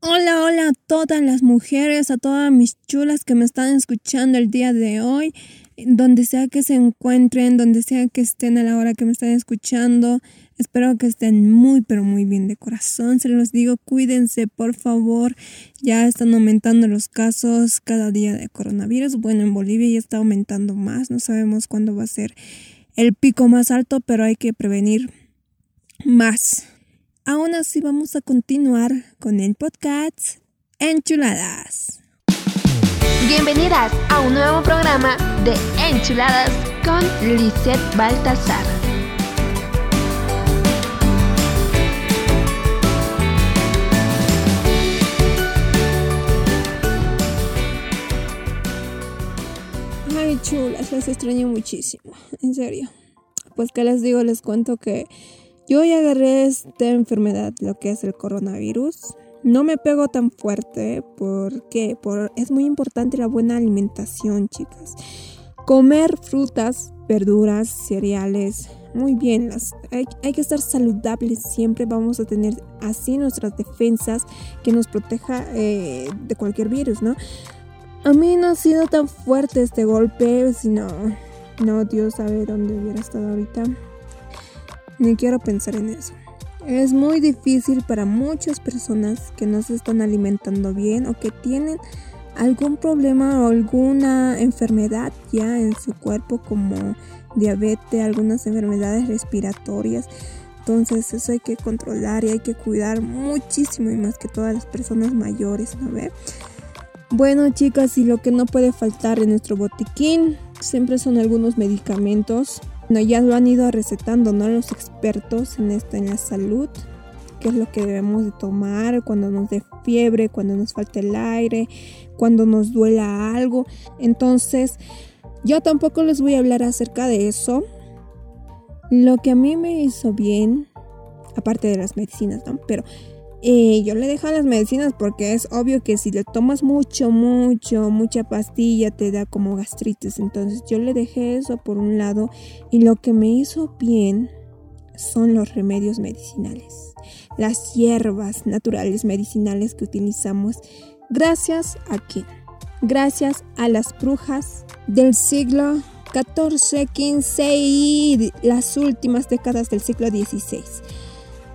Hola, hola a todas las mujeres, a todas mis chulas que me están escuchando el día de hoy, donde sea que se encuentren, donde sea que estén a la hora que me están escuchando. Espero que estén muy, pero muy bien de corazón. Se los digo, cuídense, por favor. Ya están aumentando los casos cada día de coronavirus. Bueno, en Bolivia ya está aumentando más. No sabemos cuándo va a ser el pico más alto, pero hay que prevenir más. Aún así vamos a continuar con el podcast Enchuladas. Bienvenidas a un nuevo programa de Enchuladas con Lisette Baltasar. Ay, chulas, las extraño muchísimo, en serio. Pues que les digo, les cuento que yo ya agarré esta enfermedad, lo que es el coronavirus. No me pego tan fuerte porque por, es muy importante la buena alimentación, chicas. Comer frutas, verduras, cereales, muy bien. Las, hay, que estar saludables siempre. Vamos a tener así nuestras defensas que nos proteja eh, de cualquier virus, ¿no? A mí no ha sido tan fuerte este golpe, sino, no, Dios sabe dónde hubiera estado ahorita. Ni quiero pensar en eso. Es muy difícil para muchas personas que no se están alimentando bien o que tienen algún problema o alguna enfermedad ya en su cuerpo como diabetes, algunas enfermedades respiratorias. Entonces eso hay que controlar y hay que cuidar muchísimo y más que todas las personas mayores, ¿no ve? Bueno chicas, y lo que no puede faltar en nuestro botiquín siempre son algunos medicamentos no, ya lo han ido recetando, ¿no? Los expertos en esto, en la salud, qué es lo que debemos de tomar cuando nos dé fiebre, cuando nos falte el aire, cuando nos duela algo. Entonces, yo tampoco les voy a hablar acerca de eso. Lo que a mí me hizo bien, aparte de las medicinas, ¿no? Pero y yo le dejo las medicinas porque es obvio que si le tomas mucho, mucho, mucha pastilla te da como gastritis. Entonces yo le dejé eso por un lado y lo que me hizo bien son los remedios medicinales. Las hierbas naturales medicinales que utilizamos gracias a quién? Gracias a las brujas del siglo XIV, XV y las últimas décadas del siglo XVI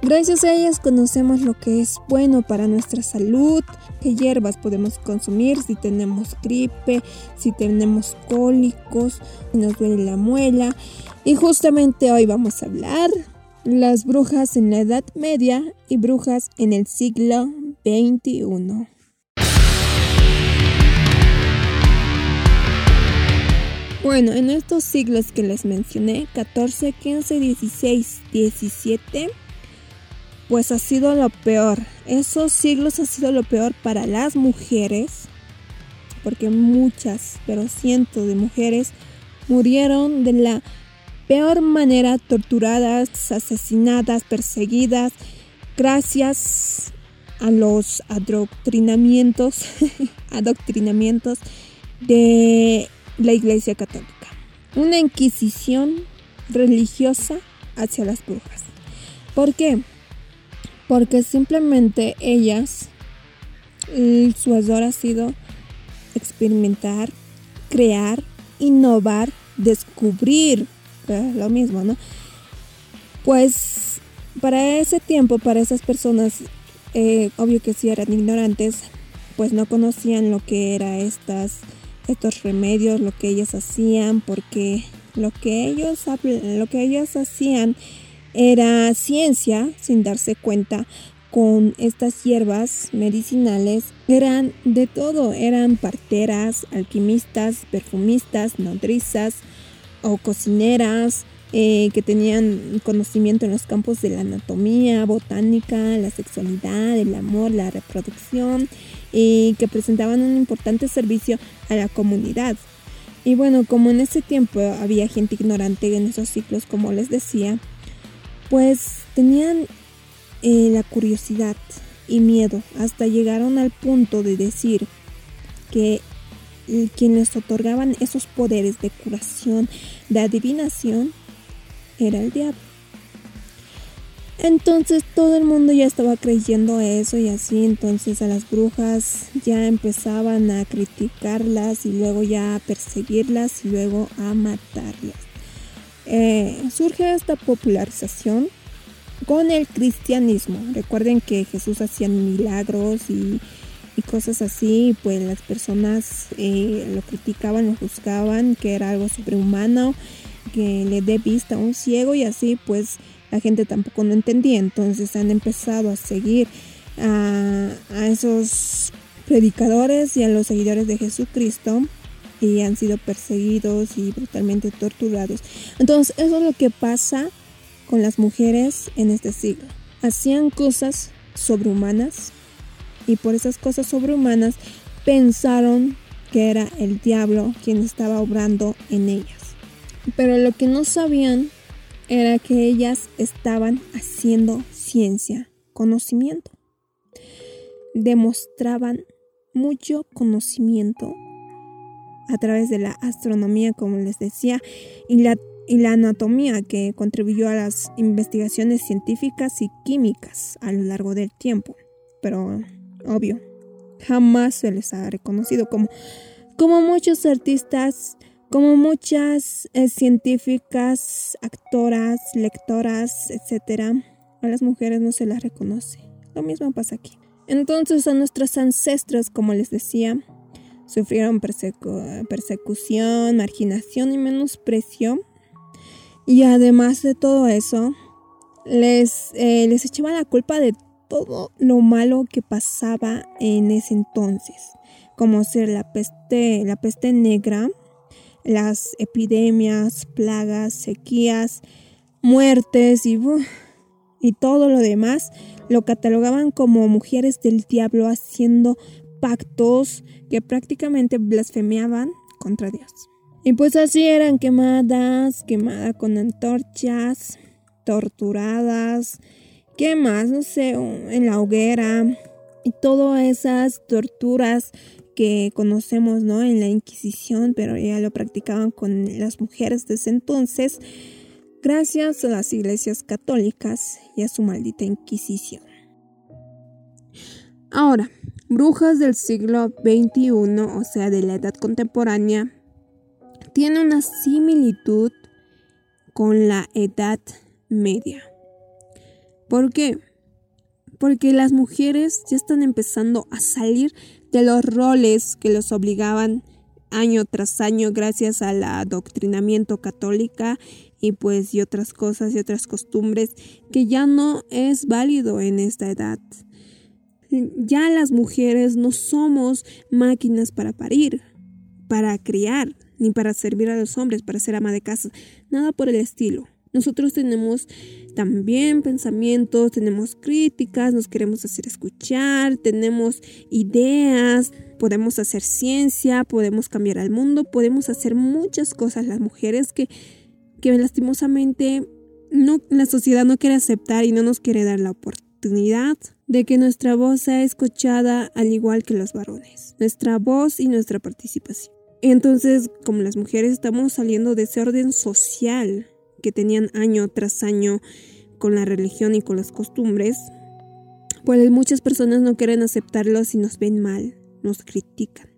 Gracias a ellas conocemos lo que es bueno para nuestra salud, qué hierbas podemos consumir si tenemos gripe, si tenemos cólicos, si nos duele la muela. Y justamente hoy vamos a hablar las brujas en la Edad Media y brujas en el siglo XXI. Bueno, en estos siglos que les mencioné, 14, 15, 16, 17, pues ha sido lo peor. Esos siglos ha sido lo peor para las mujeres, porque muchas, pero cientos de mujeres murieron de la peor manera, torturadas, asesinadas, perseguidas, gracias a los adoctrinamientos, adoctrinamientos de la Iglesia Católica. Una inquisición religiosa hacia las brujas. ¿Por qué? Porque simplemente ellas, su error ha sido experimentar, crear, innovar, descubrir, lo mismo, ¿no? Pues para ese tiempo, para esas personas, eh, obvio que sí eran ignorantes, pues no conocían lo que eran estos remedios, lo que ellas hacían, porque lo que ellos, lo que ellas hacían era ciencia sin darse cuenta con estas hierbas medicinales eran de todo, eran parteras, alquimistas, perfumistas, nodrizas o cocineras eh, que tenían conocimiento en los campos de la anatomía, botánica, la sexualidad, el amor, la reproducción y que presentaban un importante servicio a la comunidad. Y bueno, como en ese tiempo había gente ignorante en esos ciclos, como les decía, pues tenían eh, la curiosidad y miedo, hasta llegaron al punto de decir que quienes otorgaban esos poderes de curación, de adivinación, era el diablo. Entonces todo el mundo ya estaba creyendo eso y así, entonces a las brujas ya empezaban a criticarlas y luego ya a perseguirlas y luego a matarlas. Eh, surge esta popularización con el cristianismo. Recuerden que Jesús hacía milagros y, cosas así, pues las personas eh, lo criticaban, lo juzgaban, que era algo sobrehumano, que le dé vista a un ciego y así pues la gente tampoco lo entendía. Entonces han empezado a seguir a, esos predicadores y a los seguidores de Jesucristo y han sido perseguidos y brutalmente torturados. Entonces eso es lo que pasa con las mujeres en este siglo. Hacían cosas sobrehumanas y por esas cosas sobrehumanas pensaron que era el diablo quien estaba obrando en ellas. Pero lo que no sabían era que ellas estaban haciendo ciencia, conocimiento. Demostraban mucho conocimiento a través de la astronomía, como les decía, y la, y la anatomía que contribuyó a las investigaciones científicas y químicas a lo largo del tiempo. Pero, obvio, jamás se les ha reconocido como, como muchos artistas como muchas eh, científicas, actoras, lectoras, etc., a las mujeres no se las reconoce. Lo mismo pasa aquí. Entonces a nuestros ancestros, como les decía, sufrieron persecución, marginación y menosprecio. Y además de todo eso, les, eh, les echaban la culpa de todo lo malo que pasaba en ese entonces, como ser la peste, la peste negra, las epidemias, plagas, sequías, muertes y, y todo lo demás, lo catalogaban como mujeres del diablo haciendo pactos que prácticamente blasfemiaban contra Dios. Y pues así eran quemadas, quemadas con antorchas, torturadas, ¿qué más? No sé, en la hoguera. Y todas esas torturas que conocemos ¿no? en la Inquisición, pero ya lo practicaban con las mujeres desde entonces, gracias a las iglesias católicas y a su maldita Inquisición. Ahora, brujas del siglo XXI, o sea, de la edad contemporánea, tiene una similitud con la Edad Media. ¿Por qué? Porque las mujeres ya están empezando a salir de los roles que los obligaban año tras año gracias al adoctrinamiento católica y pues y otras cosas y otras costumbres que ya no es válido en esta edad. Ya las mujeres no somos máquinas para parir, para criar, ni para servir a los hombres, para ser ama de casa, nada por el estilo. Nosotros tenemos también pensamientos, tenemos críticas, nos queremos hacer escuchar, tenemos ideas, podemos hacer ciencia, podemos cambiar al mundo, podemos hacer muchas cosas las mujeres que, que lastimosamente la sociedad no quiere aceptar y no nos quiere dar la oportunidad de que nuestra voz sea escuchada al igual que los varones, nuestra voz y nuestra participación. Entonces, como las mujeres estamos saliendo de ese orden social que tenían año tras año con la religión y con las costumbres, pues muchas personas no quieren aceptarlos y nos ven mal, nos critican.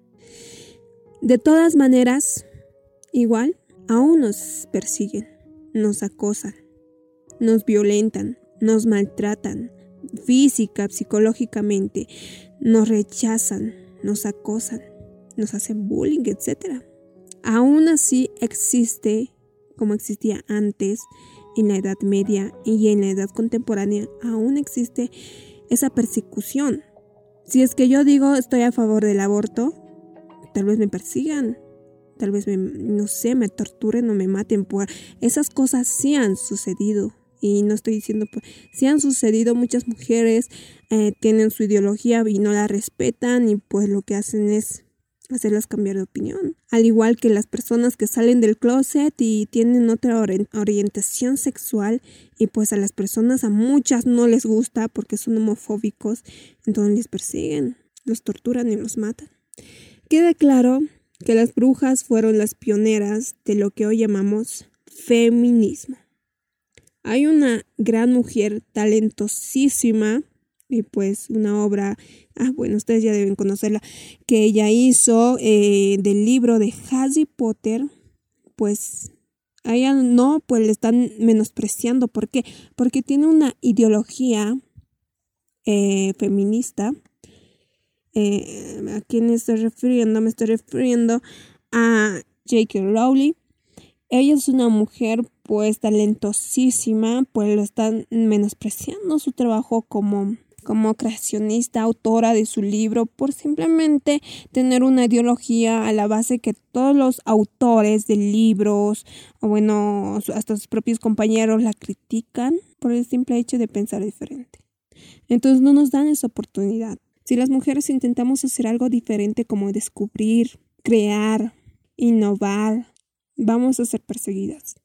De todas maneras, igual, aún nos persiguen, nos acosan, nos violentan, nos maltratan, física, psicológicamente, nos rechazan, nos acosan, nos hacen bullying, etc. Aún así existe como existía antes en la Edad Media y en la Edad Contemporánea, aún existe esa persecución. Si es que yo digo estoy a favor del aborto, tal vez me persigan, tal vez me, no sé, me torturen o me maten por esas cosas sí han sucedido y no estoy diciendo pues, sí han sucedido muchas mujeres eh, tienen su ideología y no la respetan y pues lo que hacen es hacerlas cambiar de opinión. Al igual que las personas que salen del closet y tienen otra orientación sexual y pues a las personas a muchas no les gusta porque son homofóbicos, entonces les persiguen, los torturan y los matan. Queda claro que las brujas fueron las pioneras de lo que hoy llamamos feminismo. Hay una gran mujer talentosísima y pues una obra, ah bueno, ustedes ya deben conocerla, que ella hizo eh, del libro de Harry Potter, pues a ella no, pues le están menospreciando. ¿Por qué? Porque tiene una ideología eh, feminista. Eh, ¿A quién estoy refiriendo? Me estoy refiriendo a J.K. Rowling. Ella es una mujer pues talentosísima, pues lo están menospreciando su trabajo como como creacionista, autora de su libro, por simplemente tener una ideología a la base que todos los autores de libros, o bueno, hasta sus propios compañeros la critican por el simple hecho de pensar diferente. Entonces no nos dan esa oportunidad. Si las mujeres intentamos hacer algo diferente como descubrir, crear, innovar, vamos a ser perseguidas.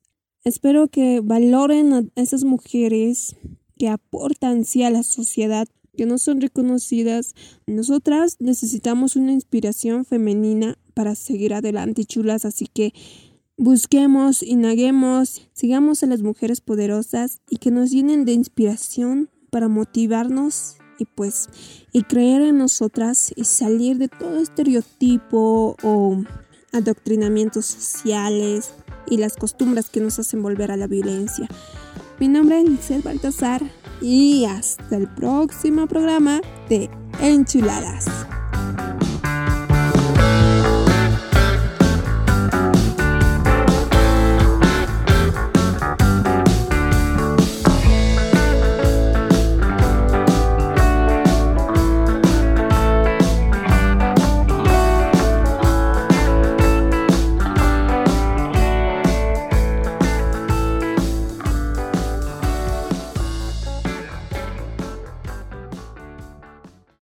Espero que valoren a esas mujeres que aportan sí a la sociedad, que no son reconocidas. Nosotras necesitamos una inspiración femenina para seguir adelante, chulas, así que busquemos, indaguemos, sigamos a las mujeres poderosas y que nos llenen de inspiración para motivarnos y pues y creer en nosotras y salir de todo estereotipo o adoctrinamientos sociales y las costumbres que nos hacen volver a la violencia. Mi nombre es Lizeth Baltasar y hasta el próximo programa de Enchuladas.